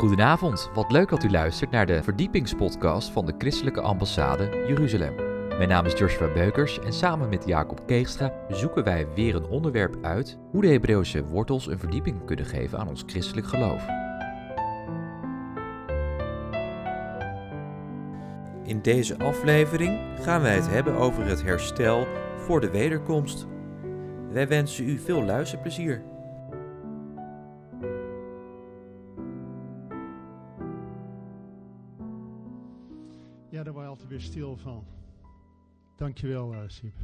Goedenavond, wat leuk dat u luistert naar de verdiepingspodcast van de Christelijke Ambassade Jeruzalem. Mijn naam is Joshua Beukers en samen met Jacob Keegstra zoeken wij weer een onderwerp uit hoe de Hebreeuwse wortels een verdieping kunnen geven aan ons christelijk geloof. In deze aflevering gaan wij het hebben over het herstel voor de wederkomst. Wij wensen u veel luisterplezier. Dankjewel, uh, Siep.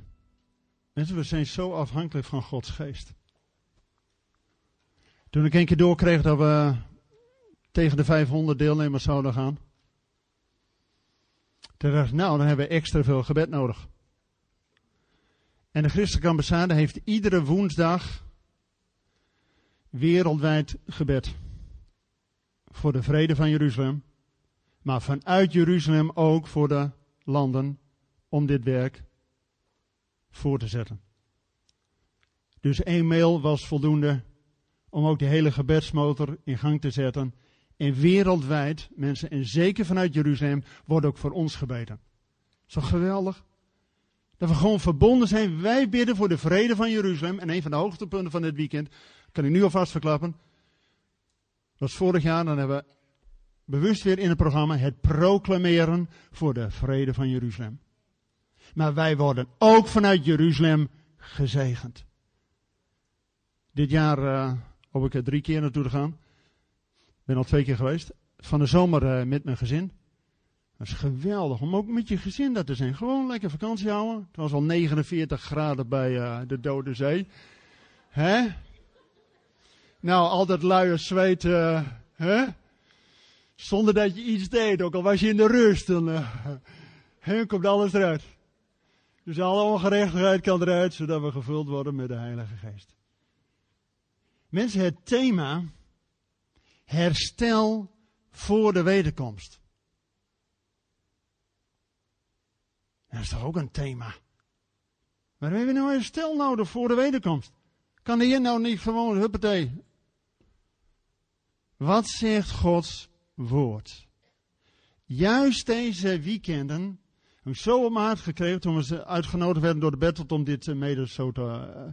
Mensen, we zijn zo afhankelijk van Gods geest. Toen ik een keer doorkreeg dat we tegen de 500 deelnemers zouden gaan. Toen dacht ik, nou, dan hebben we extra veel gebed nodig. En de Christelijke Ambassade heeft iedere woensdag wereldwijd gebed. Voor de vrede van Jeruzalem. Maar vanuit Jeruzalem ook voor de landen om dit werk voor te zetten. Dus één mail was voldoende om ook de hele gebedsmotor in gang te zetten. En wereldwijd, mensen, en zeker vanuit Jeruzalem, wordt ook voor ons gebeden. Zo geweldig. Dat we gewoon verbonden zijn. Wij bidden voor de vrede van Jeruzalem. En een van de hoogtepunten van dit weekend, kan ik nu alvast verklappen. was vorig jaar, dan hebben we bewust weer in het programma het proclameren voor de vrede van Jeruzalem. Maar wij worden ook vanuit Jeruzalem gezegend. Dit jaar uh, hoop ik er drie keer naartoe te gaan. Ik ben al twee keer geweest. Van de zomer uh, met mijn gezin. Dat is geweldig om ook met je gezin daar te zijn. Gewoon lekker vakantie houden. Het was al 49 graden bij uh, de Dode Zee. Hè? Nou, al dat luie zweet. hè? Zonder dat je iets deed, ook al was je in de rust, dan uh, komt alles eruit. Dus alle ongerechtigheid kan eruit, zodat we gevuld worden met de Heilige Geest. Mensen, het thema herstel voor de wederkomst. Dat is toch ook een thema. Maar hebben we nou herstel nodig voor de wederkomst? Kan de Heer nou niet gewoon, huppatee. Wat zegt Gods woord. Juist deze weekenden heb zo op hart gekregen toen we uitgenodigd werden door de Battle om dit mede zo te uh,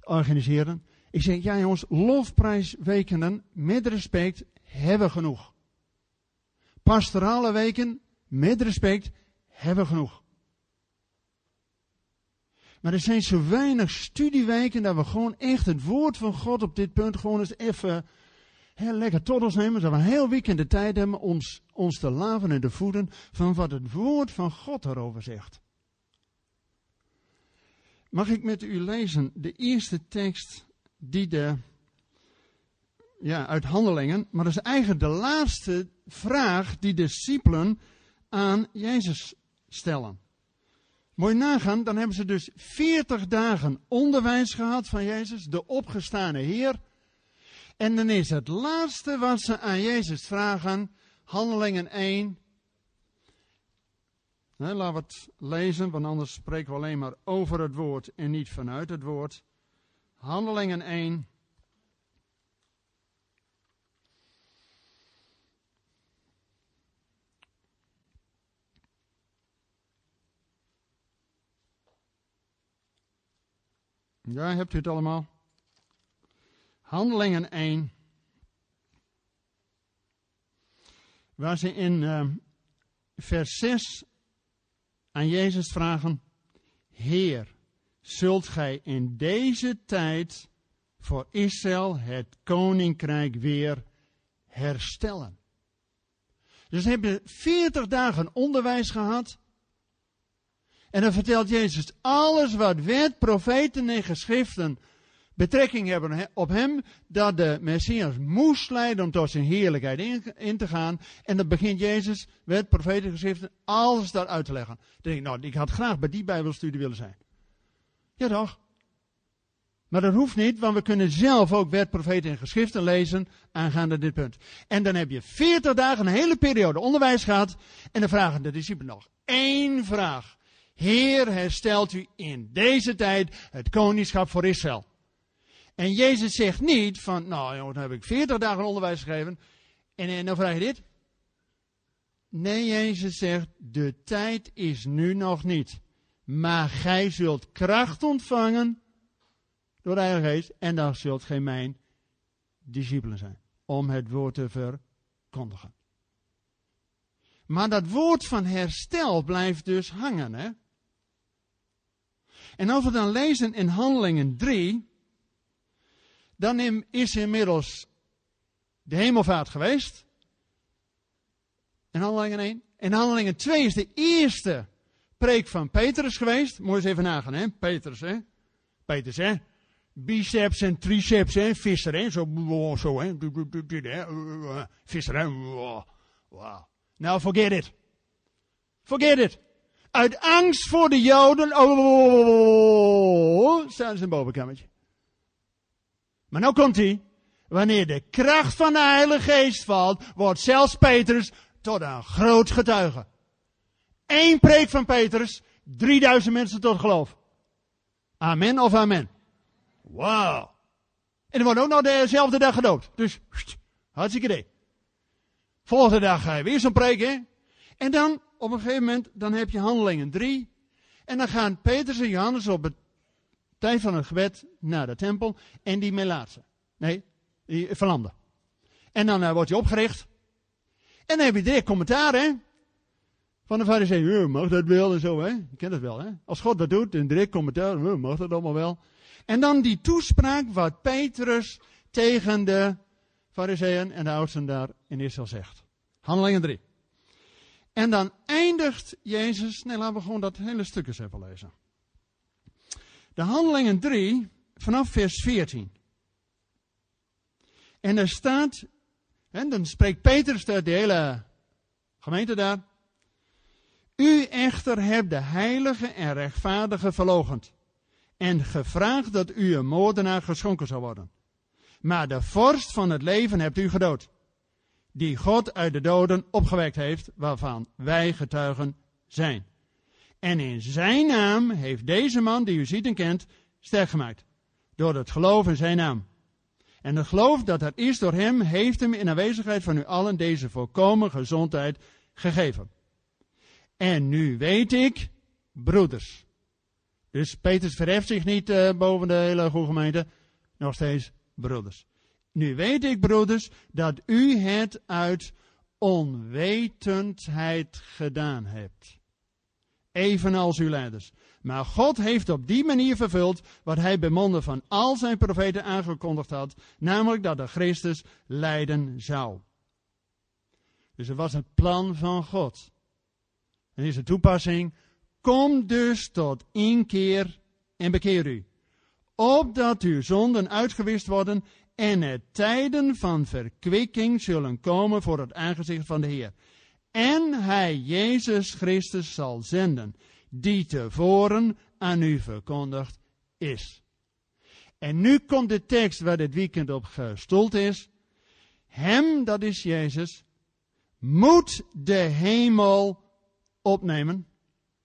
organiseren. Ik zeg, ja jongens, lofprijswekenden met respect hebben genoeg. Pastorale weken met respect hebben genoeg. Maar er zijn zo weinig studieweken dat we gewoon echt het woord van God op dit punt gewoon eens even heel lekker tot ons nemen, zodat we heel weekend de tijd hebben ons, ons te laven en te voeden van wat het woord van God erover zegt. Mag ik met u lezen de eerste tekst die de, ja, uit handelingen, maar dat is eigenlijk de laatste vraag die de discipelen aan Jezus stellen. Mooi nagaan, dan hebben ze dus 40 dagen onderwijs gehad van Jezus, de opgestane Heer. En dan is het laatste wat ze aan Jezus vragen, Handelingen 1. Nou, laten we het lezen, want anders spreken we alleen maar over het woord en niet vanuit het woord. Handelingen 1. Ja, hebt u het allemaal? Handelingen 1. Waar ze in uh, vers 6 aan Jezus vragen: Heer, zult gij in deze tijd voor Israël het koninkrijk weer herstellen? Dus ze hebben 40 dagen onderwijs gehad. En dan vertelt Jezus alles wat wet, profeten en geschriften betrekking hebben op hem, dat de Messias moest leiden om tot zijn heerlijkheid in, te gaan. En dan begint Jezus, met profetengeschriften, alles daar uit te leggen. Dan denk ik, nou, ik had graag bij die bijbelstudie willen zijn. Ja toch? Maar dat hoeft niet, want we kunnen zelf ook wet, profeten en geschriften lezen aangaande dit punt. En dan heb je 40 dagen, een hele periode onderwijs gehad. En dan vragen de discipelen nog één vraag. Heer, herstelt u in deze tijd het koningschap voor Israël. En Jezus zegt niet van, nou jongen, dan heb ik 40 dagen onderwijs gegeven. En, en dan vraag je dit. Nee, Jezus zegt, de tijd is nu nog niet. Maar gij zult kracht ontvangen door de Heilige Geest. En dan zult gij mijn discipelen zijn. Om het woord te verkondigen. Maar dat woord van herstel blijft dus hangen. Hè? En als we dan lezen in Handelingen 3, dan is inmiddels de hemelvaart geweest. In Handelingen 1. In Handelingen 2 is de eerste preek van Petrus geweest. Je eens even nagaan, hè? Petrus, hè? Petrus, hè? Biceps en triceps, hè? Visser, hè? Zo, zo hè? Visser, hè? Wow. Nou, forget it. Forget it. Uit angst voor de Joden. Oh, staan ze in het bovenkamertje. Maar nou komt hij. Wanneer de kracht van de Heilige Geest valt, wordt zelfs Petrus tot een groot getuige. Eén preek van Petrus, 3000 mensen tot geloof. Amen of amen. Wauw. En er wordt ook nog dezelfde dag gedoopt. Dus, hartstikke idee. Volgende dag ga je weer zo'n preek, hè? En dan, op een gegeven moment, dan heb je handelingen 3. En dan gaan Petrus en Johannes op het tijd van het gebed naar de tempel. En die melaatsen. Nee, die verlamden. En dan uh, wordt hij opgericht. En dan heb je direct commentaar, hè? Van de fariseeën, mag dat wel en zo, hè? Je kent het wel, hè? Als God dat doet, een direct commentaar, mag dat allemaal wel. En dan die toespraak wat Petrus tegen de fariseeën en de oudsten daar in Israël zegt. Handelingen 3. En dan eindigt Jezus, nee laten we gewoon dat hele stuk eens even lezen. De Handelingen 3, vanaf vers 14. En er staat, en dan spreekt Petrus de hele gemeente daar. U echter hebt de heilige en rechtvaardige verlogend. En gevraagd dat u een moordenaar geschonken zou worden. Maar de vorst van het leven hebt u gedood. Die God uit de doden opgewekt heeft, waarvan wij getuigen zijn. En in zijn naam heeft deze man, die u ziet en kent, sterk gemaakt. Door het geloof in zijn naam. En het geloof dat er is door hem, heeft hem in aanwezigheid van u allen deze volkomen gezondheid gegeven. En nu weet ik, broeders. Dus Petrus verheft zich niet uh, boven de hele goede gemeente. Nog steeds broeders. Nu weet ik, broeders, dat u het uit onwetendheid gedaan hebt. Evenals uw leiders. Maar God heeft op die manier vervuld wat hij bij monden van al zijn profeten aangekondigd had, namelijk dat de Christus lijden zou. Dus het was het plan van God. En is de toepassing, kom dus tot inkeer en bekeer u opdat uw zonden uitgewist worden en er tijden van verkwikking zullen komen voor het aangezicht van de Heer. En hij Jezus Christus zal zenden, die tevoren aan u verkondigd is. En nu komt de tekst waar dit weekend op gestoeld is. Hem, dat is Jezus, moet de hemel opnemen,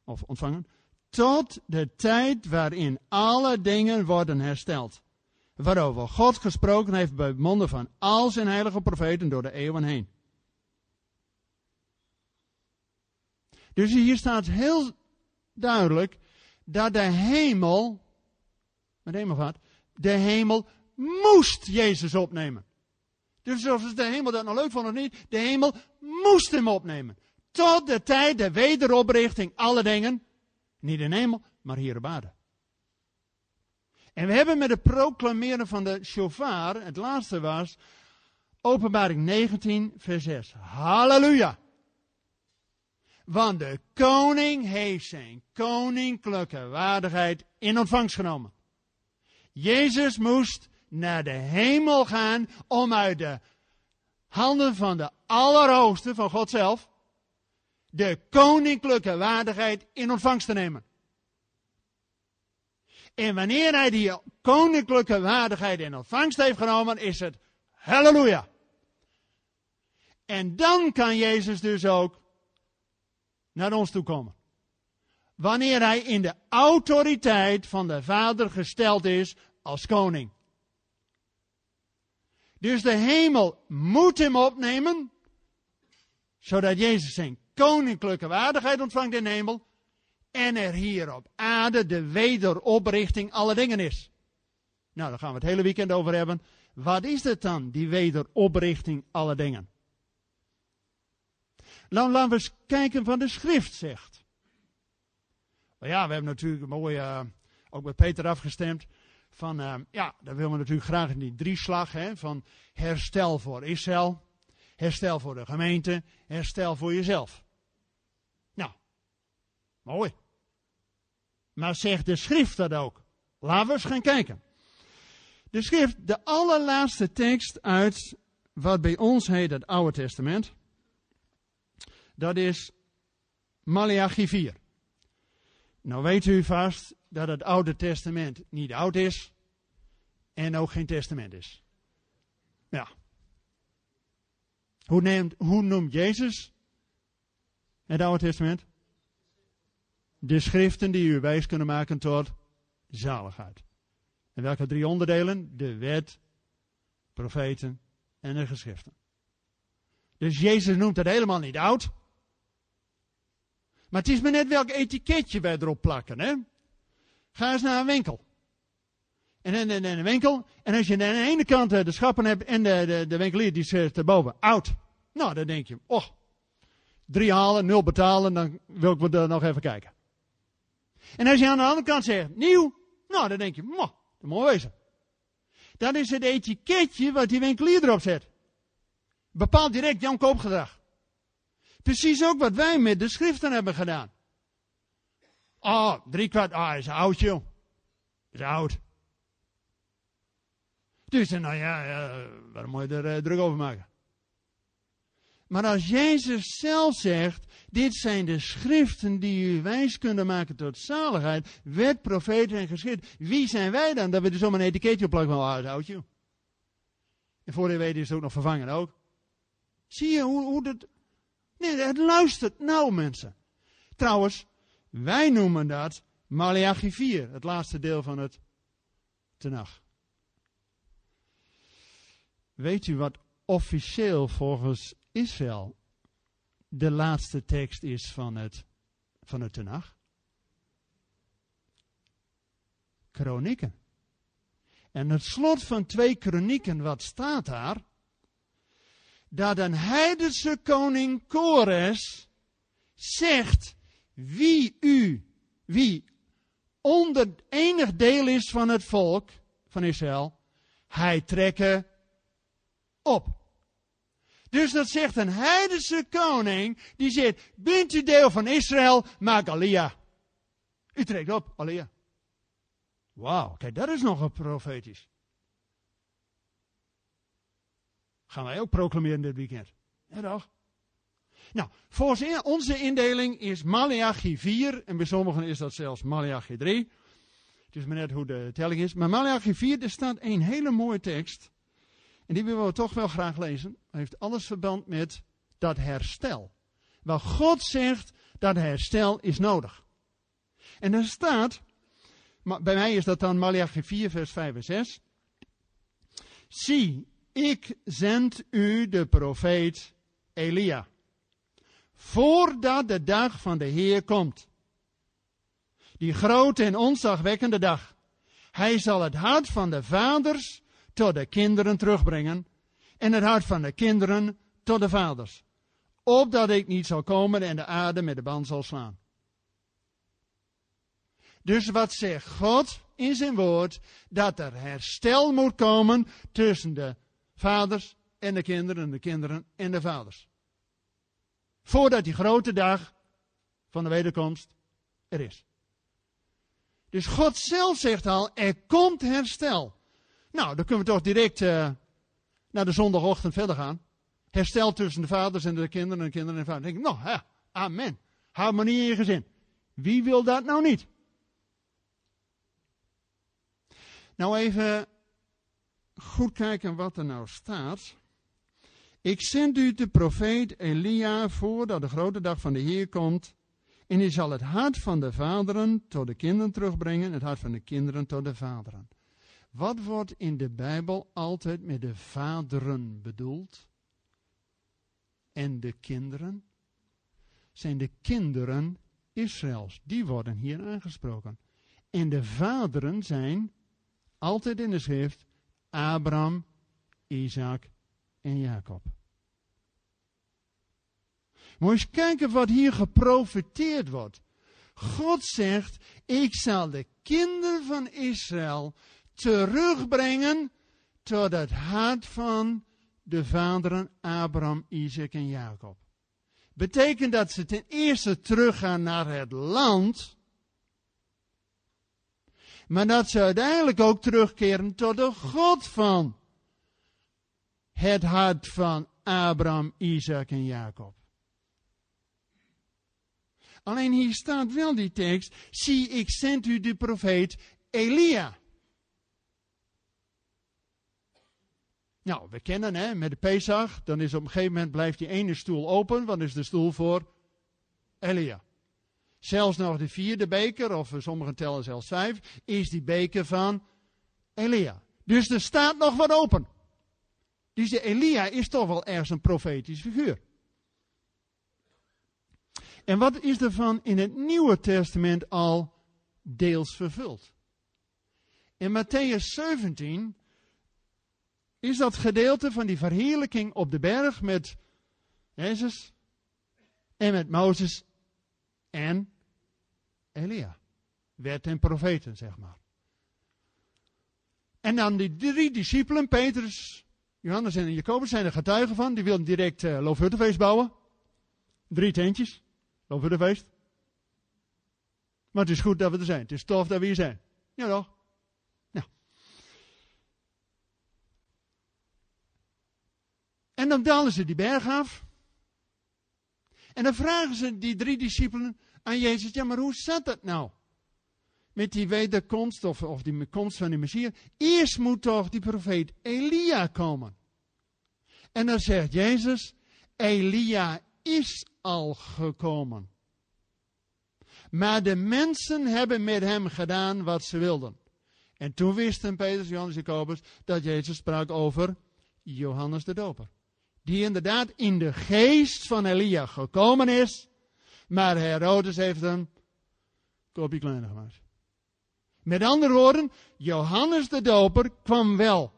of ontvangen, tot de tijd waarin alle dingen worden hersteld. Waarover God gesproken heeft bij monden van al zijn heilige profeten door de eeuwen heen. Dus hier staat heel duidelijk dat de hemel, met hemelvaart, de hemel moest Jezus opnemen. Dus of de hemel dat nou leuk vond of niet, de hemel moest hem opnemen. Tot de tijd de wederoprichting alle dingen niet in hemel, maar hier op aarde. En we hebben met het proclameren van de shofar, het laatste was, openbaring 19, vers 6. Halleluja! Want de koning heeft zijn koninklijke waardigheid in ontvangst genomen. Jezus moest naar de hemel gaan om uit de handen van de Allerhoogste, van God zelf, de koninklijke waardigheid in ontvangst te nemen. En wanneer hij die koninklijke waardigheid in ontvangst heeft genomen, is het halleluja. En dan kan Jezus dus ook naar ons toe komen. Wanneer hij in de autoriteit van de Vader gesteld is als koning. Dus de hemel moet hem opnemen, zodat Jezus zijn koninklijke waardigheid ontvangt in de hemel en er hier op aarde de wederoprichting alle dingen is. Nou, daar gaan we het hele weekend over hebben. Wat is het dan, die wederoprichting alle dingen? Nou, laten we eens kijken wat de schrift zegt. Maar ja, we hebben natuurlijk mooi, uh, ook met Peter afgestemd. Van, uh, ja, dan willen we natuurlijk graag in die drieslag hè, van herstel voor Israël, herstel voor de gemeente, herstel voor jezelf. Nou, mooi. Maar zegt de schrift dat ook? Laten we eens gaan kijken. De schrift, de allerlaatste tekst uit wat bij ons heet het Oude Testament. Dat is Malachi 4. Nou weet u vast dat het Oude Testament niet oud is en ook geen testament is. Ja. Hoe, hoe noemt Jezus het Oude Testament? De schriften die u wijs kunnen maken tot zaligheid. En welke drie onderdelen? De wet, profeten en de geschriften. Dus Jezus noemt het helemaal niet oud. Maar het is maar net welk etiketje wij erop plakken. Hè? Ga eens naar een winkel. En in, in een winkel. En als je aan de ene kant eh, de schappen hebt en de, de, de winkelier die zit erboven. Oud. Nou, dan denk je, oh, drie halen, nul betalen, dan wil ik er nog even kijken. En als je aan de andere kant zegt, nieuw, nou, dan denk je, moh, dat moet wezen. Dat is het etiketje wat die winkelier erop zet. Bepaalt direct jouw koopgedrag. Precies ook wat wij met de schriften hebben gedaan. Oh, drie kwart, ah, is oud joh. Is oud. Dus nou ja, ja waarom moet je er uh, druk over maken? Maar als Jezus zelf zegt, dit zijn de schriften die u wijs kunnen maken tot zaligheid, wet, profeten en geschrift. Wie zijn wij dan dat we er zomaar een etiketje op plakken van, ah, oud joh. En voor je weet is het ook nog vervangen ook. Zie je hoe, hoe dat... Nee, het luistert nou mensen. Trouwens, wij noemen dat Malachi 4, het laatste deel van het Tenach. Weet u wat officieel volgens Israël de laatste tekst is van het, van het Tenach? Kronieken. En het slot van twee kronieken, wat staat daar? Dat een heidense koning Kores zegt wie u, wie onder enig deel is van het volk van Israël, hij trekken op. Dus dat zegt een heidense koning, die zegt, bent u deel van Israël, maak Alia. U trekt op, Alia. Wauw, kijk, dat is nogal profetisch. Gaan wij ook proclameren dit weekend. Ja, toch? Nou, volgens onze indeling is Malachi 4, en bij sommigen is dat zelfs Malachi 3. Het is maar net hoe de telling is. Maar Malachi 4, er staat een hele mooie tekst. En die willen we toch wel graag lezen. Hij heeft alles verband met dat herstel. Waar God zegt dat herstel is nodig. En er staat, bij mij is dat dan Malachi 4, vers 5 en 6. Zie, ik zend u de profeet Elia voordat de dag van de Heer komt. Die grote en onzagwekkende dag. Hij zal het hart van de vaders tot de kinderen terugbrengen en het hart van de kinderen tot de vaders. Opdat ik niet zal komen en de aarde met de band zal slaan. Dus wat zegt God in zijn woord? Dat er herstel moet komen tussen de vaders en de kinderen, de kinderen en de vaders. Voordat die grote dag van de wederkomst er is. Dus God zelf zegt al, er komt herstel. Nou, dan kunnen we toch direct uh, naar de zondagochtend verder gaan. Herstel tussen de vaders en de kinderen en de kinderen en de vaders. Dan denk ik, nou, ja, amen. Harmonie in je gezin. Wie wil dat nou niet? Nou even goed kijken wat er nou staat. Ik zend u de profeet Elia voordat de grote dag van de Heer komt. En hij zal het hart van de vaderen tot de kinderen terugbrengen, het hart van de kinderen tot de vaderen. Wat wordt in de Bijbel altijd met de vaderen bedoeld? En de kinderen? Zijn de kinderen Israëls. Die worden hier aangesproken. En de vaderen zijn altijd in de schrift Abraham, Isaac en Jacob. Moet eens kijken wat hier geprofiteerd wordt. God zegt, ik zal de kinderen van Israël terugbrengen tot het hart van de vaderen Abraham, Isaac en Jacob. Betekent dat ze ten eerste teruggaan naar het land, maar dat ze uiteindelijk ook terugkeren tot de God van het hart van Abraham, Isaac en Jacob. Alleen hier staat wel die tekst, zie ik zend u de profeet Elia. Nou, we kennen hè, met de Pesach, dan is op een gegeven moment blijft die ene stoel open, want is de stoel voor Elia. Zelfs nog de vierde beker, of sommigen tellen zelfs vijf, is die beker van Elia. Dus er staat nog wat open. Dus Elia is toch wel ergens een profetisch figuur. En wat is er van in het Nieuwe Testament al deels vervuld? In Matthäus 17 is dat gedeelte van die verheerlijking op de berg met Jezus en met Mozes en Elia. Wet en profeten, zeg maar. En dan die drie discipelen, Petrus, Johannes en Jacobus, zijn er getuigen van. Die wilden direct uh, Loofhuttenfeest bouwen. Drie tentjes, Loofhuttenfeest. Maar het is goed dat we er zijn. Het is tof dat we hier zijn. Ja toch? En dan dalen ze die berg af. En dan vragen ze die drie discipelen aan Jezus: Ja, maar hoe zat dat nou? Met die wederkomst of, of die komst van de Messias. Eerst moet toch die profeet Elia komen. En dan zegt Jezus: Elia is al gekomen. Maar de mensen hebben met hem gedaan wat ze wilden. En toen wisten Petrus, Johannes en Jacobus dat Jezus sprak over Johannes de Doper die inderdaad in de geest van Elia gekomen is, maar Herodes heeft hem kopje kleiner gemaakt. Met andere woorden, Johannes de Doper kwam wel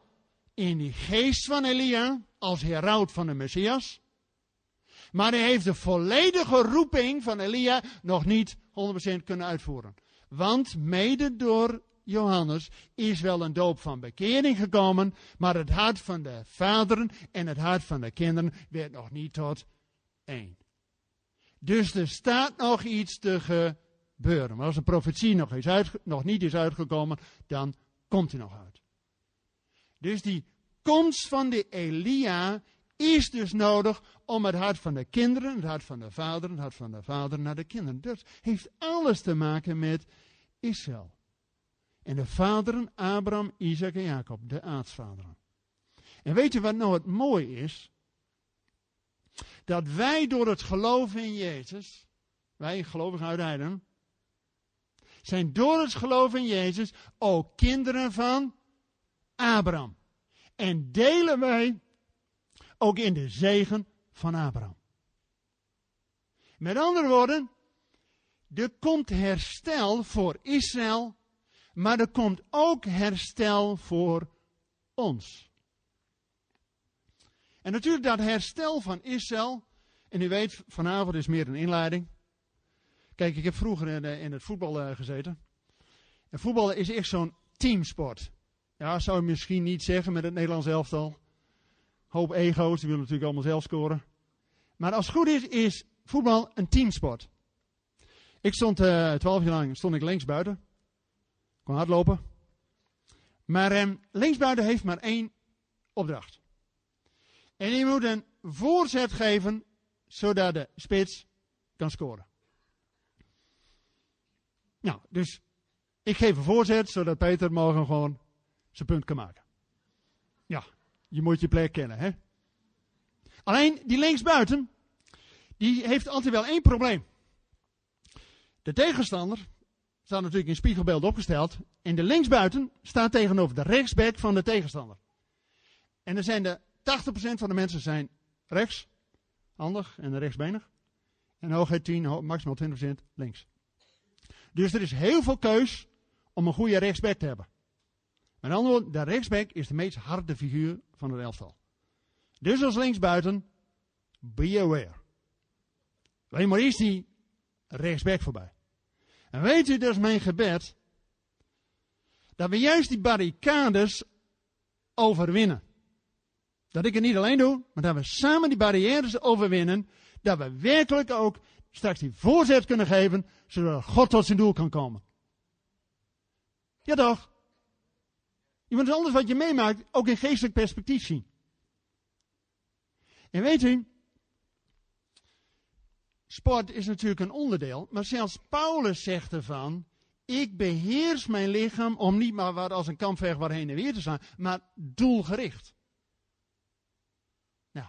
in die geest van Elia als heraut van de Messias, maar hij heeft de volledige roeping van Elia nog niet 100% kunnen uitvoeren. Want mede door Johannes is wel een doop van bekering gekomen, maar het hart van de vaderen en het hart van de kinderen werd nog niet tot één. Dus er staat nog iets te gebeuren. Maar als de profetie nog, is uit, nog niet is uitgekomen, dan komt hij nog uit. Dus die komst van de Elia is dus nodig om het hart van de kinderen, het hart van de vaderen, het hart van de vaderen naar de kinderen. Dat heeft alles te maken met Israël. En de vaderen, Abraham, Isaac en Jacob, de aartsvaderen. En weet je wat nou het mooie is? Dat wij door het geloven in Jezus, wij gelovigen uit zijn door het geloven in Jezus ook kinderen van Abraham. En delen wij ook in de zegen van Abraham. Met andere woorden, er komt herstel voor Israël maar er komt ook herstel voor ons. En natuurlijk dat herstel van Israël. En u weet, vanavond is meer een inleiding. Kijk, ik heb vroeger in, eh, het voetbal uh, gezeten. En voetbal is echt zo'n teamsport. Ja, zou je misschien niet zeggen met het Nederlands elftal. Hoop ego's, die willen natuurlijk allemaal zelf scoren. Maar als het goed is, is voetbal een teamsport. Ik stond uh, twaalf jaar lang stond ik links buiten. Kon hardlopen. Maar eh, linksbuiten heeft maar één opdracht. En die moet een voorzet geven, zodat de spits kan scoren. Nou, dus ik geef een voorzet, zodat Peter morgen gewoon zijn punt kan maken. Ja, je moet je plek kennen, hè. Alleen, die linksbuiten, die heeft altijd wel één probleem. De tegenstander, staat natuurlijk in spiegelbeeld opgesteld. En de linksbuiten staat tegenover de rechtsback van de tegenstander. En er zijn de 80% van de mensen zijn rechts, handig en rechtsbenig. En hoogheid 10, maximaal 20% links. Dus er is heel veel keus om een goede rechtsback te hebben. Met andere woorden, de rechtsback is de meest harde figuur van het elftal. Dus als linksbuiten, be aware. Alleen maar is die rechtsback voorbij. En weet u, is mijn gebed. Dat we juist die barricades overwinnen. Dat ik het niet alleen doe, maar dat we samen die barrières overwinnen. Dat we werkelijk ook straks die voorzet kunnen geven, zodat God tot zijn doel kan komen. Ja toch? Je moet alles wat je meemaakt ook in geestelijk perspectief zien. En weet u, sport is natuurlijk een onderdeel, maar zelfs Paulus zegt ervan, ik beheers mijn lichaam om niet maar wat als een kampveeg waarheen en weer te staan, maar doelgericht. Nou,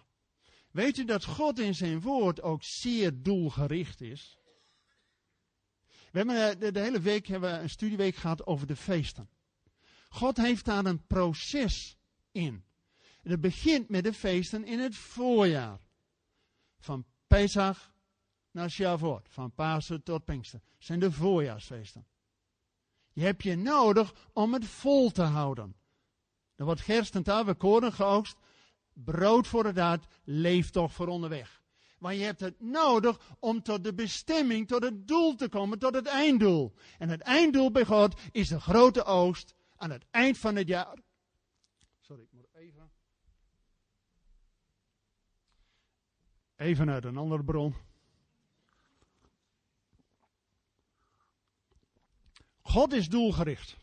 weet u dat God in zijn woord ook zeer doelgericht is? We hebben eh, de, de hele week hebben we een studieweek gehad over de feesten. God heeft daar een proces in. het begint met de feesten in het voorjaar. Van Pesach naar Shavuot. Van Pasen tot Pinkster. Zijn de voorjaarsfeesten. Je hebt je nodig om het vol te houden. Er wordt gerst en tarwe koren geoogst. Brood voor het hart, leeft toch voor onderweg. Maar je hebt het nodig om tot de bestemming, tot het doel te komen, tot het einddoel. En het einddoel bij God is de grote oogst aan het eind van het jaar. Sorry, ik moet even. Even uit een andere bron. God is doelgericht.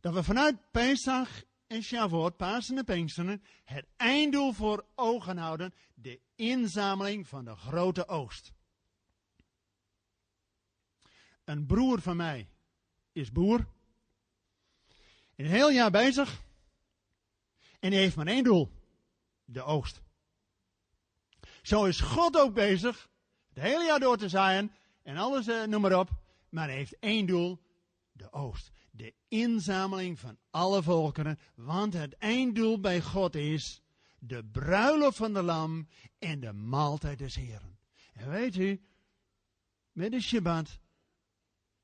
Dat we vanuit Pesach en Shavuot, Pasen en Pinksteren, het einddoel voor ogen houden, de inzameling van de grote oogst. Een broer van mij is boer. Een heel jaar bezig. En hij heeft maar één doel. De oogst. Zo is God ook bezig. Het hele jaar door te zaaien. En alles, eh, noem maar op. Maar heeft één doel. De oogst. De inzameling van alle volkeren. Want het einddoel bij God is de bruiloft van de lam en de maaltijd des Heren. En weet u, met de Shabbat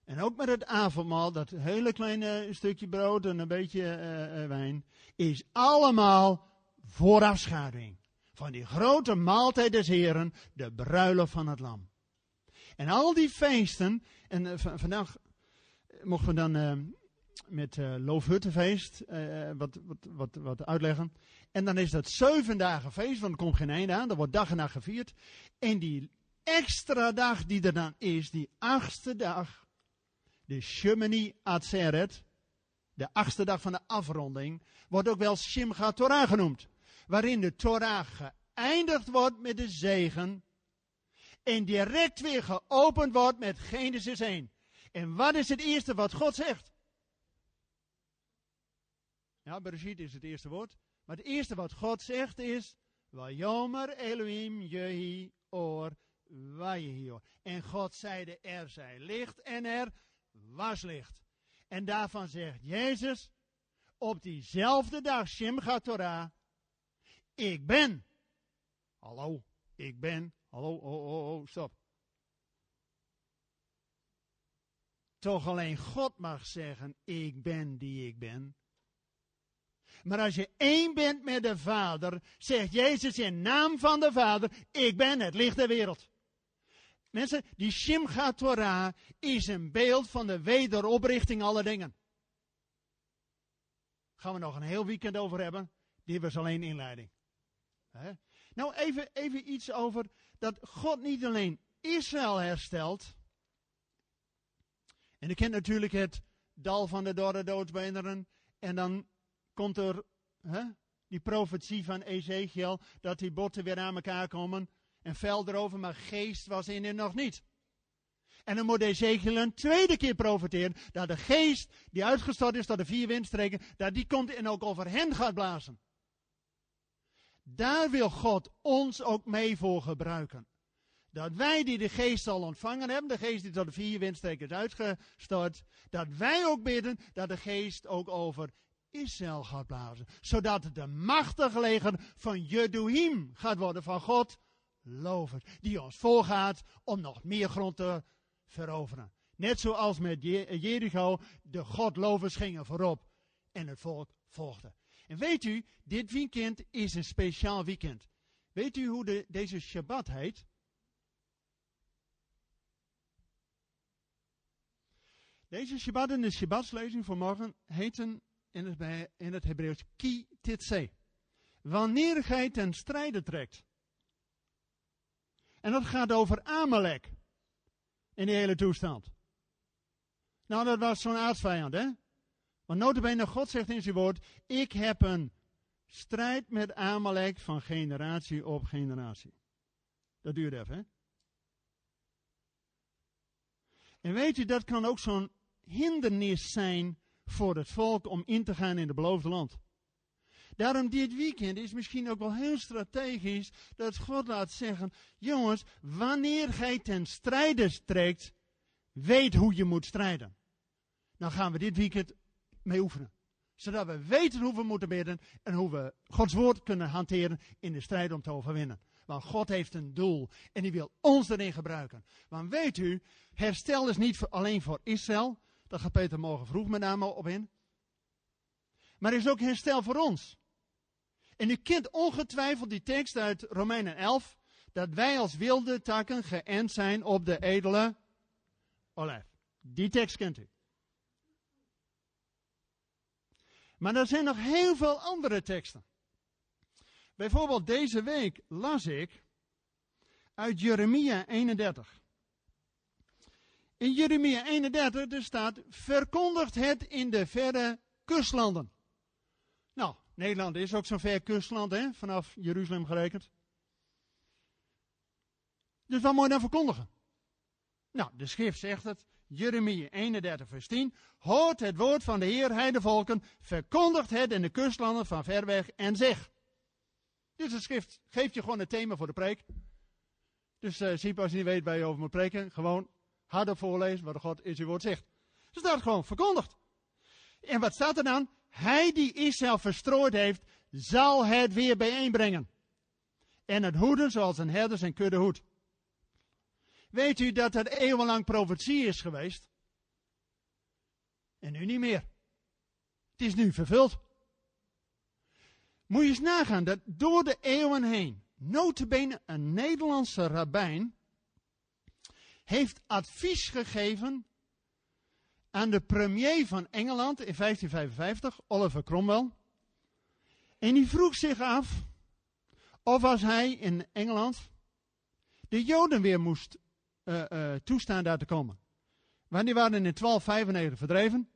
en ook met het avondmaal, dat hele kleine stukje brood en een beetje uh, uh, wijn, is allemaal voorafschaduwing van die grote maaltijd des Heren, de bruiloft van het lam. En al die feesten, en uh, vandaag mochten we dan met uh, Loofhuttenfeest wat, wat, wat, wat uitleggen. En dan is dat zeven dagen feest, want er komt geen einde aan, er wordt dag en nacht gevierd. En die extra dag die er dan is, die achtste dag, de Shemini Atzeret, de achtste dag van de afronding, wordt ook wel Shimcha Torah genoemd. Waarin de Torah geëindigd wordt met de zegen en direct weer geopend wordt met Genesis 1. En wat is het eerste wat God zegt? Ja, Bereshit is het eerste woord. Maar het eerste wat God zegt is, Wajomer Elohim Jehi Or Vayehi En God zeide, er zij licht en er was licht. En daarvan zegt Jezus op diezelfde dag, Shimcha Torah, ik ben. Hallo, ik ben. Hallo, oh, oh, oh, stop. Toch alleen God mag zeggen, ik ben die ik ben. Maar als je één bent met de Vader, zegt Jezus in naam van de Vader, ik ben het licht der wereld. Mensen, die Shimcha Torah is een beeld van de wederoprichting aller dingen. Gaan we nog een heel weekend over hebben. Dit was alleen inleiding. Nou, even, even iets over dat God niet alleen Israël herstelt. En ik ken natuurlijk het dal van de dorre doodsbeenderen. En dan komt er die profetie van Ezekiel dat die botten weer aan elkaar komen en vel erover, maar geest was in hen nog niet. En dan moet Ezekiel een tweede keer profiteren dat de geest die uitgestort is tot de vier windstreken, dat die komt en ook over hen gaat blazen. Daar wil God ons ook mee voor gebruiken. dat wij die de geest al ontvangen hebben, de geest die tot de vier windstrekken is uitgestort, dat wij ook bidden dat de geest ook over Israël gaat blazen. Zodat het de machtige leger van Jeduim gaat worden, van God loven. Die ons voorgaat om nog meer grond te veroveren. Net zoals met Jericho, de Godlovers gingen voorop en het volk volgde. En weet u, dit weekend is een speciaal weekend. Weet u hoe de, deze Shabbat heet? Deze Shabbat en de Shabbatslezing voor morgen heten in het, in het Hebreeuws ki titse. Wanneer gij ten strijde trekt. En dat gaat over Amalek. In die hele toestand. Nou, dat was zo'n aardsvijand, hè? Want notabene, God zegt in zijn woord, ik heb een strijd met Amalek van generatie op generatie. Dat duurt even, hè? En weet u, dat kan ook zo'n hindernis zijn voor het volk om in te gaan in het beloofde land. Daarom dit weekend is misschien ook wel heel strategisch dat God laat zeggen, jongens, wanneer gij ten strijde trekt, weet hoe je moet strijden. Dan gaan we dit weekend mee oefenen. Zodat we weten hoe we moeten bidden en hoe we Gods woord kunnen hanteren in de strijd om te overwinnen. Want God heeft een doel en die wil ons erin gebruiken. Want weet u, herstel is niet alleen voor Israël. Daar gaat Peter morgen vroeg met name op in. Maar er is ook herstel voor ons. En u kent ongetwijfeld die tekst uit Romeinen 11. Dat wij als wilde takken geënt zijn op de edele olijf. Die tekst kent u. Maar er zijn nog heel veel andere teksten. Bijvoorbeeld deze week las ik uit Jeremia 31. In Jeremia 31 er staat, verkondigt het in de verre kustlanden. Nou, Nederland is ook zo'n ver kustland, hè, vanaf Jeruzalem gerekend. Dus wat moet je dan verkondigen? Nou, de schrift zegt het, Jeremia 31 vers 10. Hoort het woord van de Heer, hij de volken, verkondigt het in de kustlanden van ver weg en zeg. Dus de schrift geeft je gewoon het thema voor de preek. Dus uh, zie als je niet weet waar je over moet preken, gewoon harder voorlezen wat God in zijn woord zegt. Dus dat gewoon verkondigd. En wat staat er dan? Hij die Israël verstrooid heeft, zal het weer bijeenbrengen. En het hoeden zoals een herder zijn kudde hoedt. Weet u dat het eeuwenlang profetie is geweest? En nu niet meer. Het is nu vervuld. Moet je eens nagaan dat door de eeuwen heen, notabene een Nederlandse rabbijn, heeft advies gegeven aan de premier van Engeland in 1555, Oliver Cromwell. En die vroeg zich af of als hij in Engeland de Joden weer moest uh, uh, toestaan daar te komen. Want die waren in 1295 verdreven.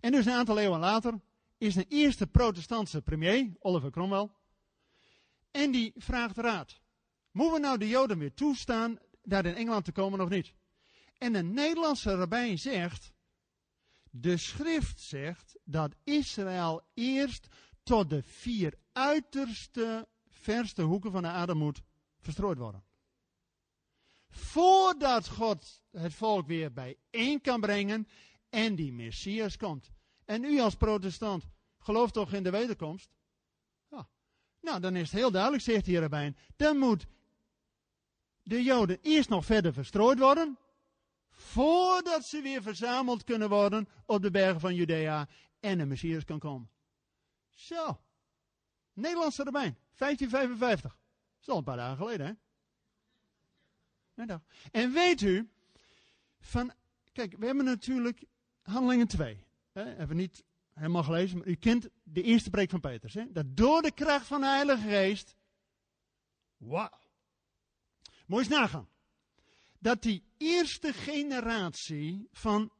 En dus een aantal eeuwen later is de eerste protestantse premier, Oliver Cromwell. En die vraagt raad. Moeten we nou de Joden weer toestaan daar in Engeland te komen of niet? En een Nederlandse rabbijn zegt, de schrift zegt dat Israël eerst tot de vier uiterste, verste hoeken van de aarde moet verstrooid worden. Voordat God het volk weer bijeen kan brengen en die Messias komt. En u als protestant gelooft toch in de wederkomst? Ja. Nou, dan is het heel duidelijk, zegt hier erbij. Dan moet de Joden eerst nog verder verstrooid worden. Voordat ze weer verzameld kunnen worden op de bergen van Judea en de Messias kan komen. Zo. Nederlandse rabbijn, 1555. Dat is al een paar dagen geleden, hè? En weet u, van, kijk, we hebben natuurlijk handelingen 2. Hè, hebben we niet helemaal gelezen, maar u kent de eerste preek van Petrus. Hè, dat door de kracht van de Heilige Geest, wauw. Je eens nagaan. Dat die eerste generatie van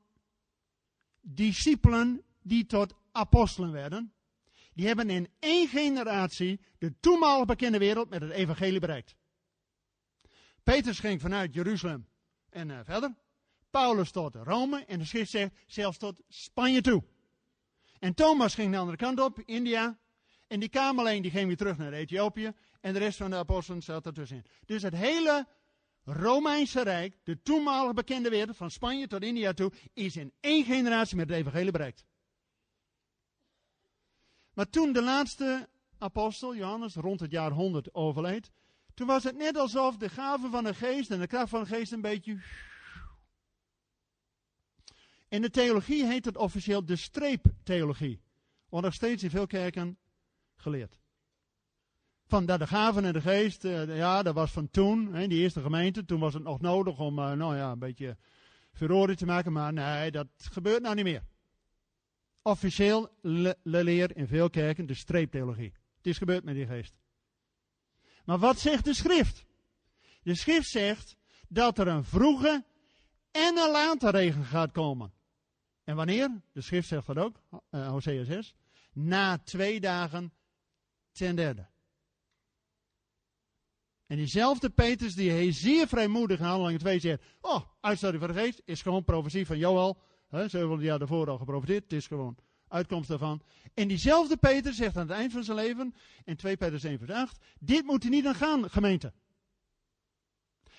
discipelen die tot apostelen werden, die hebben in één generatie de toenmalig bekende wereld met het evangelie bereikt. Petrus ging vanuit Jeruzalem en uh, verder. Paulus tot Rome en de schrift zegt zelfs tot Spanje toe. En Thomas ging de andere kant op, India. En die kameleen die ging weer terug naar Ethiopië. En de rest van de apostelen zat ertussenin. Dus het hele Romeinse Rijk, de toenmalige bekende wereld, van Spanje tot India toe, is in één generatie met het evangelie bereikt. Maar toen de laatste apostel, Johannes, rond het jaar 100 overleed, toen was het net alsof de gaven van de geest en de kracht van de geest een beetje. In de theologie heet het officieel de streeptheologie. Wordt nog steeds in veel kerken geleerd. Van dat de gaven en de geest, uh, ja, dat was van toen, hè, die eerste gemeente. Toen was het nog nodig om, uh, nou ja, een beetje verroring te maken. Maar nee, dat gebeurt nou niet meer. Officieel le leer in veel kerken de streeptheologie. Het is gebeurd met die geest. Maar wat zegt de schrift? De schrift zegt dat er een vroege en een late regen gaat komen. En wanneer? De schrift zegt dat ook, uh, Hosea 6. Na twee dagen ten derde. En diezelfde Petrus die hij zeer vrijmoedig in handelingen 2 zegt. Oh, uitstorting van de geest is gewoon profetie van Joel. He, zoveel jaar daarvoor al geprofiteerd. Het is gewoon uitkomst daarvan. En diezelfde Peter zegt aan het eind van zijn leven, in 2 Petrus 1 vers 8, dit moet er niet aan gaan, gemeente.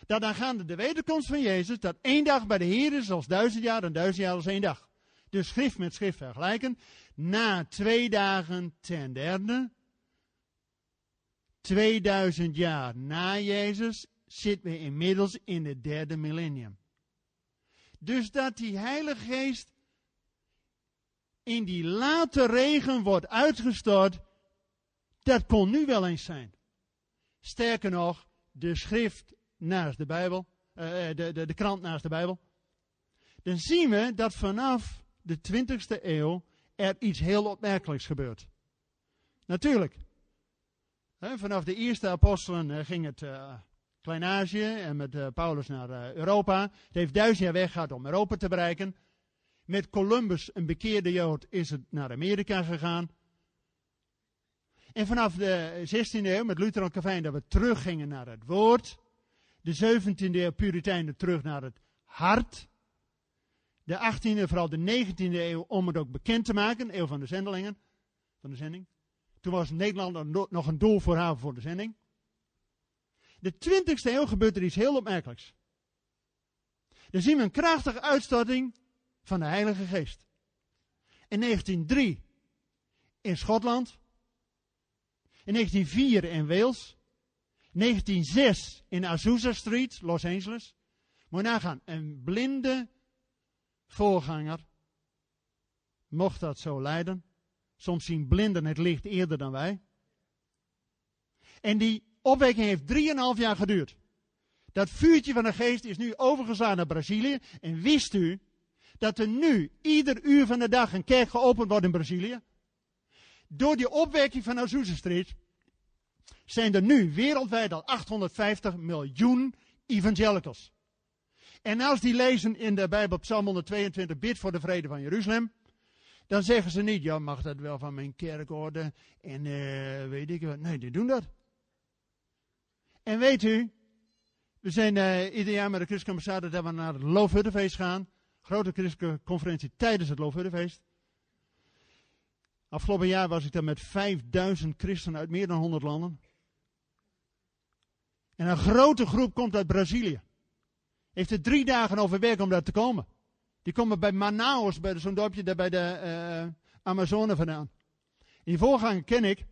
Dat aangaande de wederkomst van Jezus, dat één dag bij de Heer is als duizend jaar en duizend jaar als één dag. Dus schrift met schrift vergelijken. Na twee dagen ten derde, 2000 jaar na Jezus, zitten we inmiddels in het derde millennium. Dus dat die Heilige Geest in die late regen wordt uitgestort, dat kon nu wel eens zijn. Sterker nog, de schrift naast de Bijbel, uh, de, de, de krant naast de Bijbel. Dan zien we dat vanaf de 20ste eeuw er iets heel opmerkelijks gebeurt. Natuurlijk. Hè, vanaf de eerste apostelen uh, ging het Klein Azië en met Paulus naar Europa. Het heeft duizend jaar weg gehad om Europa te bereiken. Met Columbus, een bekeerde Jood, is het naar Amerika gegaan. En vanaf de 16e eeuw met Luther en Calvin dat we teruggingen naar het woord. De 17e eeuw Puritijnen terug naar het hart. De 18e, vooral de 19e eeuw om het ook bekend te maken. Eeuw van de zendelingen. Van de zending. Toen was Nederland nog een doel voor haar voor de zending. De 20e eeuw gebeurt er iets heel opmerkelijks. Dan zien we een krachtige uitstorting van de Heilige Geest. In 1903 in Schotland. In 1904 in Wales. 1906 in Azusa Street, Los Angeles. Moet je nagaan, een blinde voorganger mocht dat zo leiden. Soms zien blinden het licht eerder dan wij. En die opwekking heeft 3,5 jaar geduurd. Dat vuurtje van de geest is nu overgegaan naar Brazilië. En wist u dat er nu ieder uur van de dag een kerk geopend wordt in Brazilië. Door die opwekking van Azusa Street zijn er nu wereldwijd al 850 miljoen evangelicals. En als die lezen in de Bijbel Psalm 122, bid voor de vrede van Jeruzalem, dan zeggen ze niet, ja mag dat wel van mijn kerkorde en uh, weet ik wat. Nee, die doen dat. En weet u, we zijn uh, ieder jaar met de Christelijke dat we naar het Loofhuttenfeest gaan grote christelijke conferentie tijdens het Loofhuttenfeest. Afgelopen jaar was ik daar met 5000 christenen uit meer dan 100 landen. En een grote groep komt uit Brazilië. Heeft er drie dagen over werk om daar te komen. Die komen bij Manaus, bij zo'n dorpje daar bij de uh, Amazone vandaan. Die voorganger ken ik.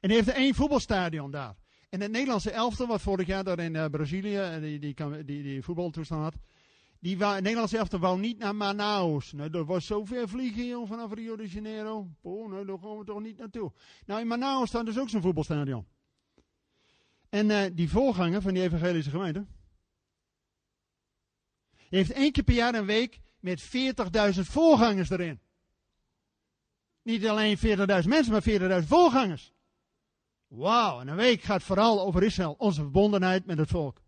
En die heeft één voetbalstadion daar. En het Nederlandse elftal, wat vorig jaar daar in uh, Brazilië uh, die, die, die, die voetbaltoestand had, die wou, Nederlandse elftal wou niet naar Manaus. Nou, er was zoveel vliegen joh, vanaf Rio de Janeiro. Nou, daar gaan we toch niet naartoe. Nou, in Manaus staat dus ook zo'n voetbalstadion. En uh, die voorganger van die evangelische gemeente. heeft één keer per jaar een week met 40.000 voorgangers erin. Niet alleen 40.000 mensen, maar 40.000 voorgangers. Wauw, en een week gaat vooral over Israël, onze verbondenheid met het volk.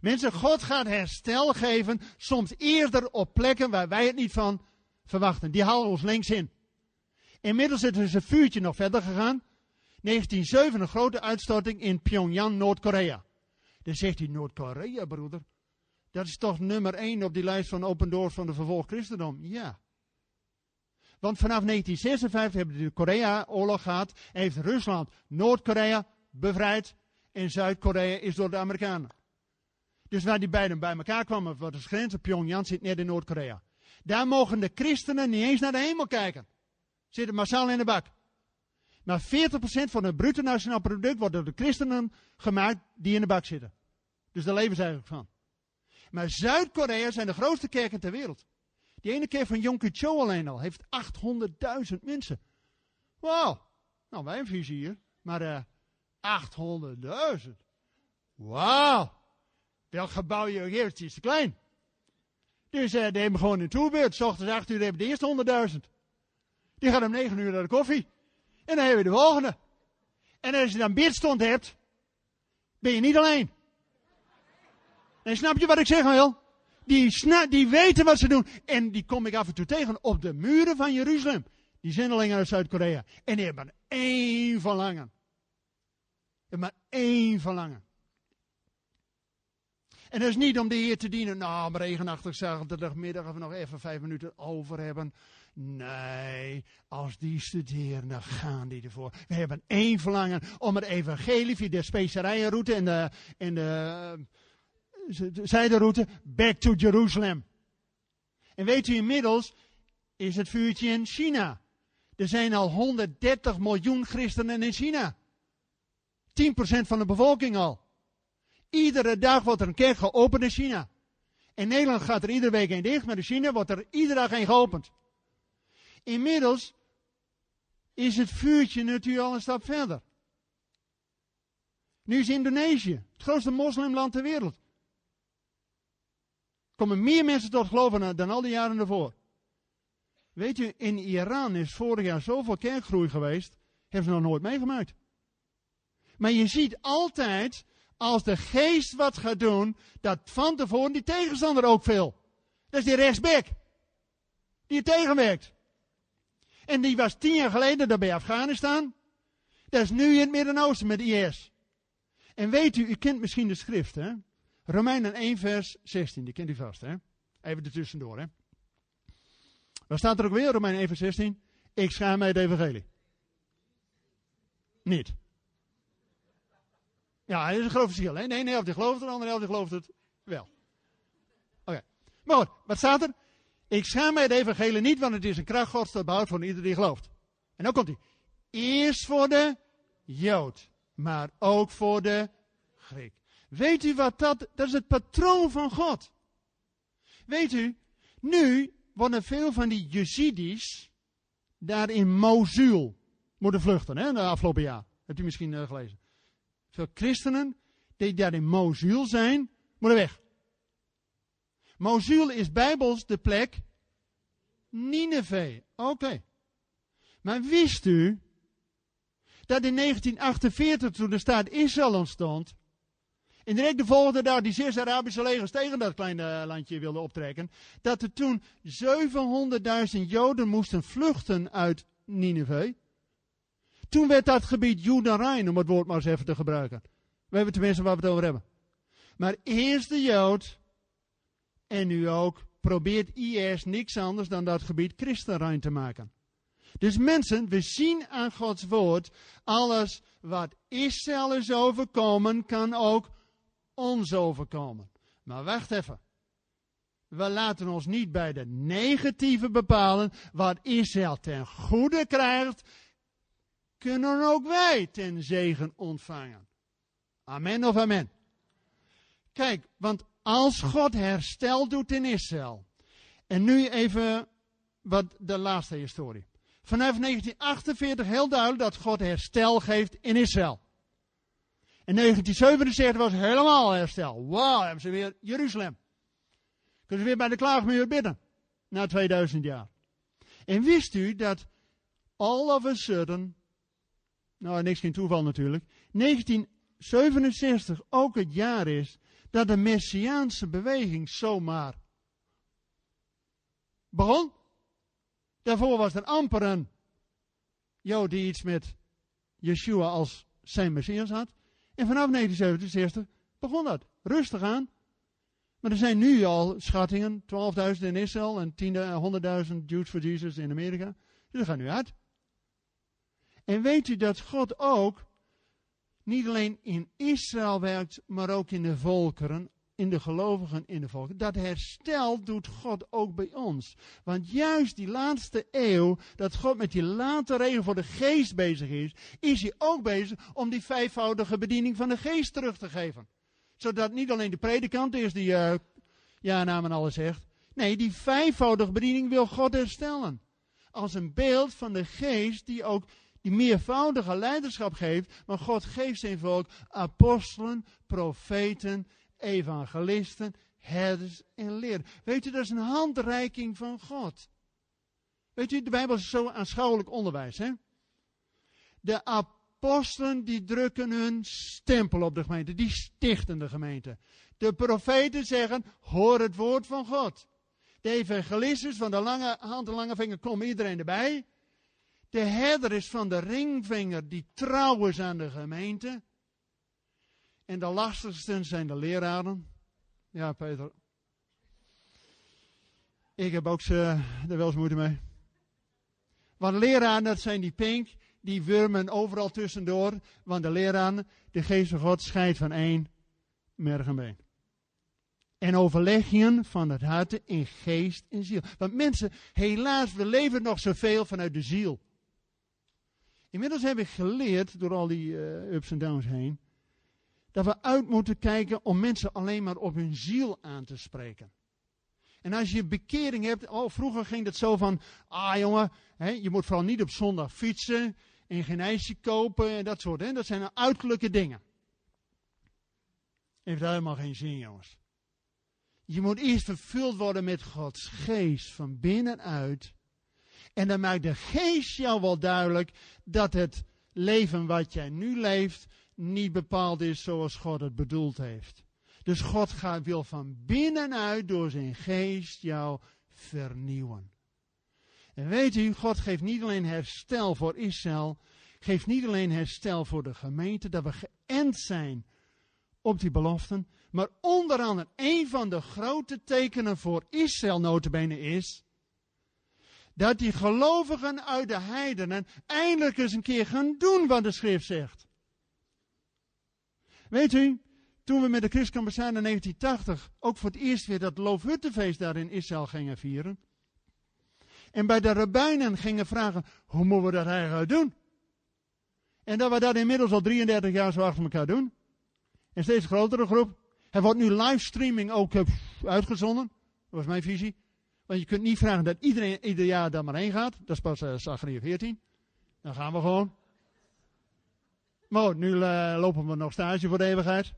Mensen, God gaat herstel geven, soms eerder op plekken waar wij het niet van verwachten. Die halen ons links in. Inmiddels is dus een vuurtje nog verder gegaan. 1907 een grote uitstorting in Pyongyang, Noord-Korea. Dan zegt hij, Noord-Korea, broeder. Dat is toch nummer 1 op die lijst van Open Doors van de vervolg christendom? Ja. Want vanaf 1956 hebben de Korea-oorlog gehad. Heeft Rusland Noord-Korea bevrijd. En Zuid-Korea is door de Amerikanen. Dus waar die beiden bij elkaar kwamen, wat is grens, Pyongyang zit net in Noord-Korea. Daar mogen de christenen niet eens naar de hemel kijken. Zitten massaal in de bak. Maar 40% van het bruto nationaal product wordt door de christenen gemaakt die in de bak zitten. Dus daar leven ze eigenlijk van. Maar Zuid-Korea zijn de grootste kerken ter wereld. Die ene keer van Yom Cho alleen al heeft 800.000 mensen. Wauw. Nou, wij hebben visie hier. Maar uh, 800.000. Wauw. Welk gebouw je geeft, is te klein. Dus uh, die hebben gewoon een toerbeurt. S ochtends 8 uur hebben de eerste 100.000. Die gaat om 9 uur naar de koffie. En dan hebben we de volgende. En als je dan bidstond hebt, ben je niet alleen. En snap je wat ik zeg, wil? Die, die weten wat ze doen. En die kom ik af en toe tegen op de muren van Jeruzalem. Die alleen uit Zuid-Korea. En die hebben maar één verlangen. Hebben maar één verlangen. En dat is niet om de Heer te dienen. Nou, maar regenachtig zaterdagmiddag of nog even vijf minuten over hebben. Nee, als die studeren, dan gaan die ervoor. We hebben één verlangen om het evangelie via de specerijenroute en de, en de zijderoute back to Jerusalem. En weet u, inmiddels is het vuurtje in China. Er zijn al 130 miljoen christenen in China. 10% van de bevolking al. Iedere dag wordt er een kerk geopend in China. In Nederland gaat er iedere week een dicht, maar in China wordt er iedere dag een geopend. Inmiddels is het vuurtje natuurlijk al een stap verder. Nu is Indonesië het grootste moslimland ter wereld. Komen meer mensen tot geloven dan al die jaren ervoor. Weet je, in Iran is vorig jaar zoveel kerkgroei geweest, hebben ze nog nooit meegemaakt. Maar je ziet altijd, als de geest wat gaat doen, dat van tevoren die tegenstander ook veel. Dat is die rechtsback. Die je tegenwerkt. En die was tien jaar geleden daar bij Afghanistan. Dat is nu in het Midden-Oosten met IS. En weet u, u kent misschien de schrift, hè? Romeinen 1 vers 16, die kent u vast, hè? Even ertussendoor, hè? Waar staat er ook weer, Romeinen 1 vers 16? Ik schaam mij het evangelie. Niet. Ja, dat is een groot verschil, hè? Nee, of die gelooft het, de andere helft gelooft het wel. Oké. Maar goed, wat staat er? Ik schaam mij het evangelie niet, want het is een kracht gods dat behoudt voor ieder die gelooft. En dan komt hij. Eerst voor de Jood, maar ook voor de Griek. Weet u wat dat, dat is het patroon van God. Weet u, nu worden veel van die Jezidis daar in Mosul moeten vluchten, hè, de afgelopen jaar. Hebt u misschien uh, gelezen. Veel christenen die daar in Mosul zijn, moeten weg. Mosul is bijbels de plek Nineveh. Oké. Maar wist u dat in 1948, toen de staat Israël ontstond, en direct de volgende dag die zes Arabische legers tegen dat kleine landje wilden optrekken, dat er toen 700.000 Joden moesten vluchten uit Nineveh. Toen werd dat gebied Judenrein, om het woord maar eens even te gebruiken. We hebben tenminste waar we het over hebben. Maar eerst de Jood, en nu ook, probeert IS niks anders dan dat gebied christenrein te maken. Dus mensen, we zien aan Gods woord, alles wat Israël is overkomen, kan ook ons overkomen. Maar wacht even. We laten ons niet bij de negatieve bepalen. Wat Israël ten goede krijgt, kunnen ook wij ten zegen ontvangen. Amen of amen. Kijk, want als God herstel doet in Israël. En nu even wat de laatste historie. Vanaf 1948 heel duidelijk dat God herstel geeft in Israël. In 1977 was helemaal herstel. Wauw, hebben ze weer Jeruzalem. Kunnen ze weer bij de klaagmuur bidden. Na 2000 jaar. En wist u dat all of a sudden, nou niks geen toeval natuurlijk, 1967 ook het jaar is dat de Messiaanse beweging zomaar begon. Daarvoor was er amper een Jood die iets met Yeshua als zijn Messias had. En vanaf 1967 begon dat. Rustig aan. Maar er zijn nu al schattingen, 12.000 in Israël en 100.000 Jews for Jesus in Amerika. Dus dat gaat nu uit. En weet u dat God ook niet alleen in Israël werkt, maar ook in de volkeren, in de gelovigen in de volken. Dat herstel doet God ook bij ons. Want juist die laatste eeuw, dat God met die late regen voor de geest bezig is, is hij ook bezig om die vijfvoudige bediening van de geest terug te geven. Zodat niet alleen de predikant is die uh, ja, namen alles zegt. Nee, die vijfvoudige bediening wil God herstellen. Als een beeld van de geest die ook die meervoudige leiderschap geeft. Maar God geeft zijn volk apostelen, profeten, evangelisten, herders en leren. Weet u, dat is een handreiking van God. Weet u, de Bijbel is zo aanschouwelijk onderwijs, hè? De apostelen die drukken hun stempel op de gemeente, die stichten de gemeente. De profeten zeggen, hoor het woord van God. De evangelisten van de lange hand en lange vinger komen iedereen erbij. De herder is van de ringvinger die trouw is aan de gemeente. En de lastigsten zijn de leraren. Ja, Peter. Ik heb ook ze, er wel eens moeite mee. Want leraren, dat zijn die pink, die wurmen overal tussendoor. Want de leraren, de geest van God, scheidt van één merg en been. En overleggingen van het hart in geest en ziel. Want mensen, helaas, we leven nog zoveel vanuit de ziel. Inmiddels heb ik geleerd, door al die uh, ups en downs heen, dat we uit moeten kijken om mensen alleen maar op hun ziel aan te spreken. En als je bekering hebt, oh, vroeger ging het zo van, ah jongen, hè, je moet vooral niet op zondag fietsen en geen ijsje kopen en dat soort. Hè, dat zijn uiterlijke dingen. Heeft helemaal geen zin, jongens. Je moet eerst vervuld worden met Gods geest van binnenuit. En dan maakt de geest jou wel duidelijk dat het leven wat jij nu leeft niet bepaald is zoals God het bedoeld heeft. Dus God gaat, wil van binnenuit door zijn geest jou vernieuwen. En weet u, God geeft niet alleen herstel voor Israël, geeft niet alleen herstel voor de gemeente, dat we geënt zijn op die beloften, maar onder andere een van de grote tekenen voor Israël notabene is dat die gelovigen uit de heidenen eindelijk eens een keer gaan doen wat de schrift zegt. Weet u, toen we met de Christelijke in 1980 ook voor het eerst weer dat Loofhuttenfeest daar in Israël gingen vieren. En bij de rabbijnen gingen vragen, hoe moeten we dat eigenlijk doen? En dat we dat inmiddels al 33 jaar zo achter elkaar doen. Een steeds grotere groep. Er wordt nu livestreaming ook uh, uitgezonden. Dat was mijn visie. Want je kunt niet vragen dat iedereen ieder jaar daar maar heen gaat. Dat is pas uh, 14. Dan gaan we gewoon. Maar nu uh, lopen we nog stage voor de eeuwigheid.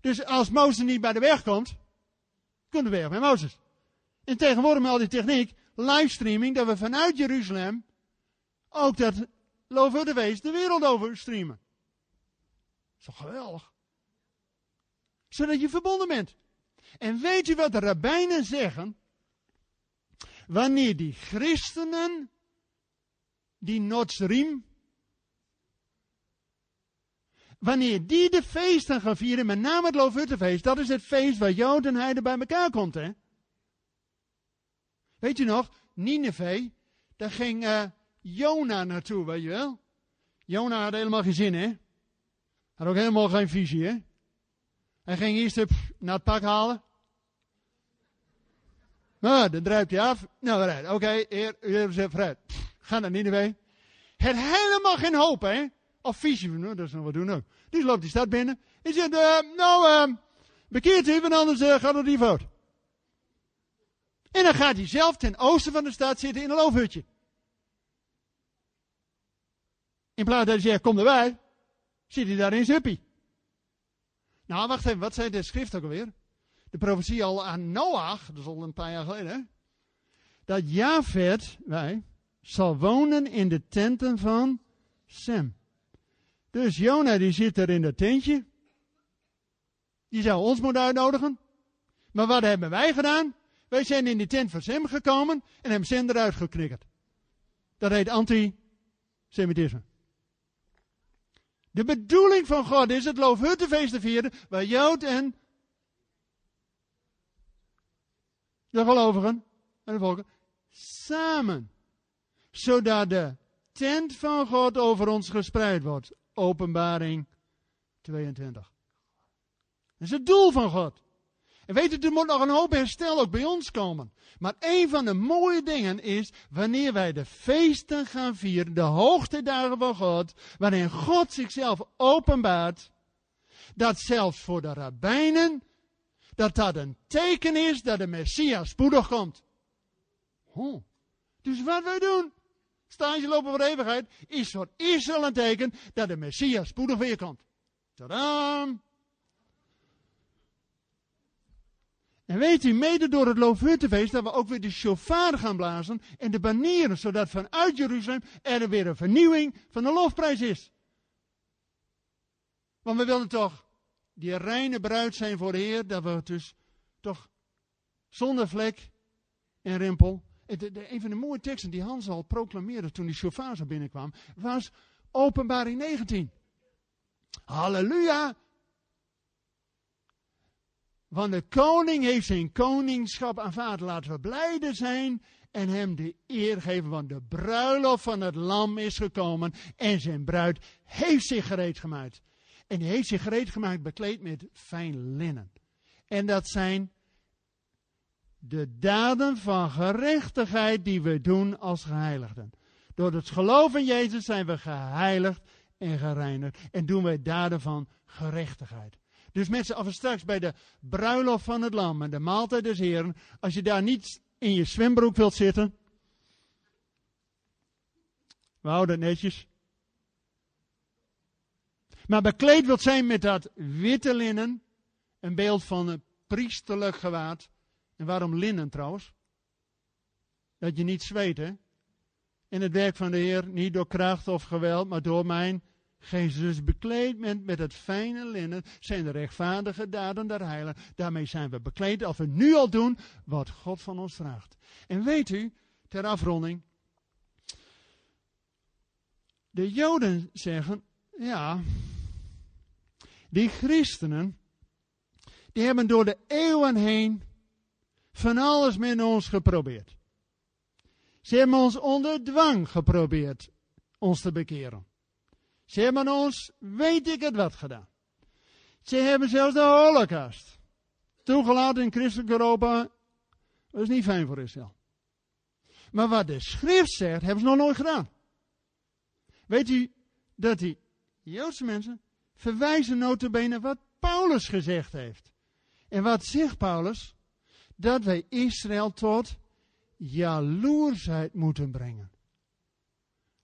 Dus als Mozes niet bij de weg komt, kunnen we weer met Mozes. En tegenwoordig met al die techniek, livestreaming, dat we vanuit Jeruzalem ook dat wees de wereld over streamen. Dat is geweldig? Zodat je verbonden bent. En weet je wat de rabbijnen zeggen? Wanneer die christenen, die Notsrim, wanneer die de feesten gaan vieren, met name het Loofhuttenfeest, dat is het feest waar Joden en Heiden bij elkaar komt, hè? Weet je nog, Nineveh, daar ging uh, Jona naartoe, weet je wel? Jona had helemaal geen zin, hè? Had ook helemaal geen visie, hè? Hij ging eerst op, naar het pak halen. Nou, dan druipt hij af. Nou. Oké, okay, heer zegt vooruit. Ga naar Nineveh. Het helemaal geen hoop, hè? Of visie, nou, dat is nog wat doen ook. Dus loopt die stad binnen. En zegt, uh, nou, uh, bekeert u, want anders uh, gaat het niet fout. En dan gaat hij zelf ten oosten van de stad zitten in een loofhutje. In plaats dat hij zegt, kom erbij, zit hij daar in zijn huppie. Nou, wacht even, wat zei de schrift ook alweer? De profetie al aan Noach, dat is al een paar jaar geleden, dat Javed, wij, zal wonen in de tenten van Sem. Dus Jona die zit er in dat tentje. Die zou ons moeten uitnodigen. Maar wat hebben wij gedaan? Wij zijn in die tent van Sem gekomen en hebben Sem eruit geknikkerd. Dat heet antisemitisme. De bedoeling van God is het loofhuttenfeest te vieren, waar Jood en de gelovigen en de volken samen zodat de tent van God over ons gespreid wordt. Openbaring 22. Dat is het doel van God. En weet u, er moet nog een hoop herstel ook bij ons komen. Maar een van de mooie dingen is, wanneer wij de feesten gaan vieren, de hoogtedagen van God, waarin God zichzelf openbaart, dat zelfs voor de rabbijnen, dat dat een teken is dat de Messias spoedig komt. Oh. Dus wat wij doen, stage lopen voor de eeuwigheid, is voor Israël een teken dat de Messias spoedig weer komt. Tadam! En weet u, mede door het Loofhuttenfeest, dat we ook weer de shofar gaan blazen en de banieren, zodat vanuit Jeruzalem er weer een vernieuwing van de lofprijs is. Want we willen toch die reine bruid zijn voor de Heer, dat we dus toch zonder vlek en rimpel. Een van de mooie teksten die Hans al proclameerde toen die shofar zo binnenkwam, was openbaring 19. Halleluja! Want de koning heeft zijn koningschap aanvaard. Laten we blijde zijn en hem de eer geven. Want de bruiloft van het lam is gekomen. En zijn bruid heeft zich gereed gemaakt. En die heeft zich gereed gemaakt bekleed met fijn linnen. En dat zijn de daden van gerechtigheid die we doen als geheiligden. Door het geloof in Jezus zijn we geheiligd en gereinigd. En doen wij daden van gerechtigheid. Dus mensen, als we straks bij de bruiloft van het lam en de maaltijd des heren, als je daar niet in je zwembroek wilt zitten, we houden netjes. Maar bekleed wilt zijn met dat witte linnen, een beeld van een priesterlijk gewaad. En waarom linnen trouwens? Dat je niet zweet, hè? In het werk van de Heer, niet door kracht of geweld, maar door mijn geest. Bekleed met, met het fijne linnen zijn de rechtvaardige daden der heilen. Daarmee zijn we bekleed als we nu al doen wat God van ons vraagt. En weet u, ter afronding, de Joden zeggen, ja, die christenen, die hebben door de eeuwen heen van alles met ons geprobeerd. Ze hebben ons onder dwang geprobeerd ons te bekeren. Ze hebben ons, weet ik het wat, gedaan. Ze hebben zelfs de holocaust toegelaten in christelijk Europa. Dat is niet fijn voor Israël. Maar wat de schrift zegt, hebben ze nog nooit gedaan. Weet u dat die Joodse mensen verwijzen notabene wat Paulus gezegd heeft. En wat zegt Paulus? Dat wij Israël tot jaloersheid moeten brengen.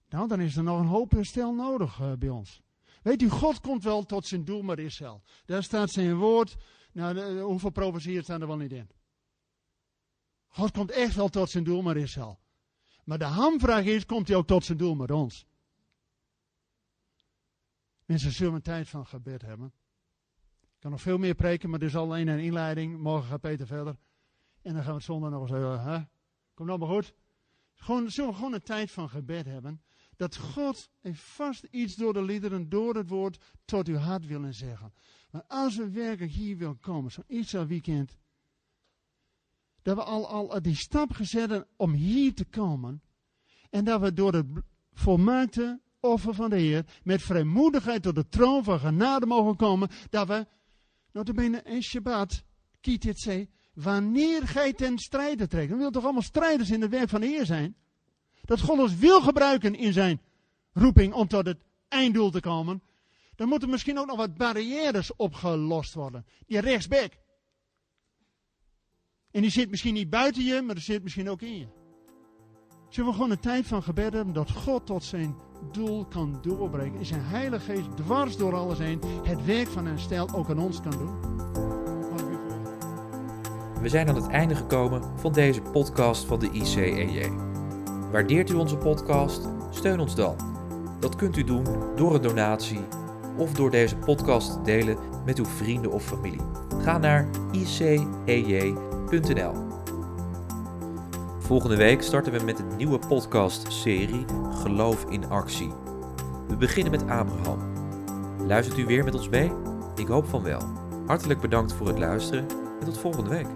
Nou, dan is er nog een hoop herstel nodig uh, bij ons. Weet u, God komt wel tot zijn doel met Israël. Daar staat zijn woord. Nou, de, hoeveel profetieën staan er wel niet in? God komt echt wel tot zijn doel met Israël. Maar de hamvraag is, komt hij ook tot zijn doel met ons? Mensen zullen een tijd van gebed hebben. Ik kan nog veel meer preken, maar dit is alleen een inleiding. Morgen gaat Peter verder. En dan gaan we het zondag nog eens even, hè? Komt allemaal goed? Gewoon, zullen we gewoon een tijd van gebed hebben. Dat God vast iets door de liederen, door het woord, tot uw hart willen zeggen. Maar als we werkelijk hier willen komen, zo'n Israël weekend. Dat we al, al die stap gezet hebben om hier te komen. En dat we door het volmaakte offer van de Heer, met vrijmoedigheid tot de troon van genade mogen komen. Dat we, notabene in Shabbat, wanneer gij ten strijde trekt. Dan wil toch allemaal strijders in het werk van de Heer zijn? Dat God ons wil gebruiken in zijn roeping om tot het einddoel te komen. Dan moeten misschien ook nog wat barrières opgelost worden. Die rechtsback. En die zit misschien niet buiten je, maar die zit misschien ook in je. Zullen we gewoon een tijd van gebed hebben dat God tot zijn doel kan doorbreken. En zijn Heilige Geest dwars door alles heen het werk van een stijl ook aan ons kan doen. We zijn aan het einde gekomen van deze podcast van de ICEJ. Waardeert u onze podcast? Steun ons dan. Dat kunt u doen door een donatie of door deze podcast te delen met uw vrienden of familie. Ga naar icej.nl. Volgende week starten we met een nieuwe podcast-serie Geloof in Actie. We beginnen met Abraham. Luistert u weer met ons mee? Ik hoop van wel. Hartelijk bedankt voor het luisteren en tot volgende week.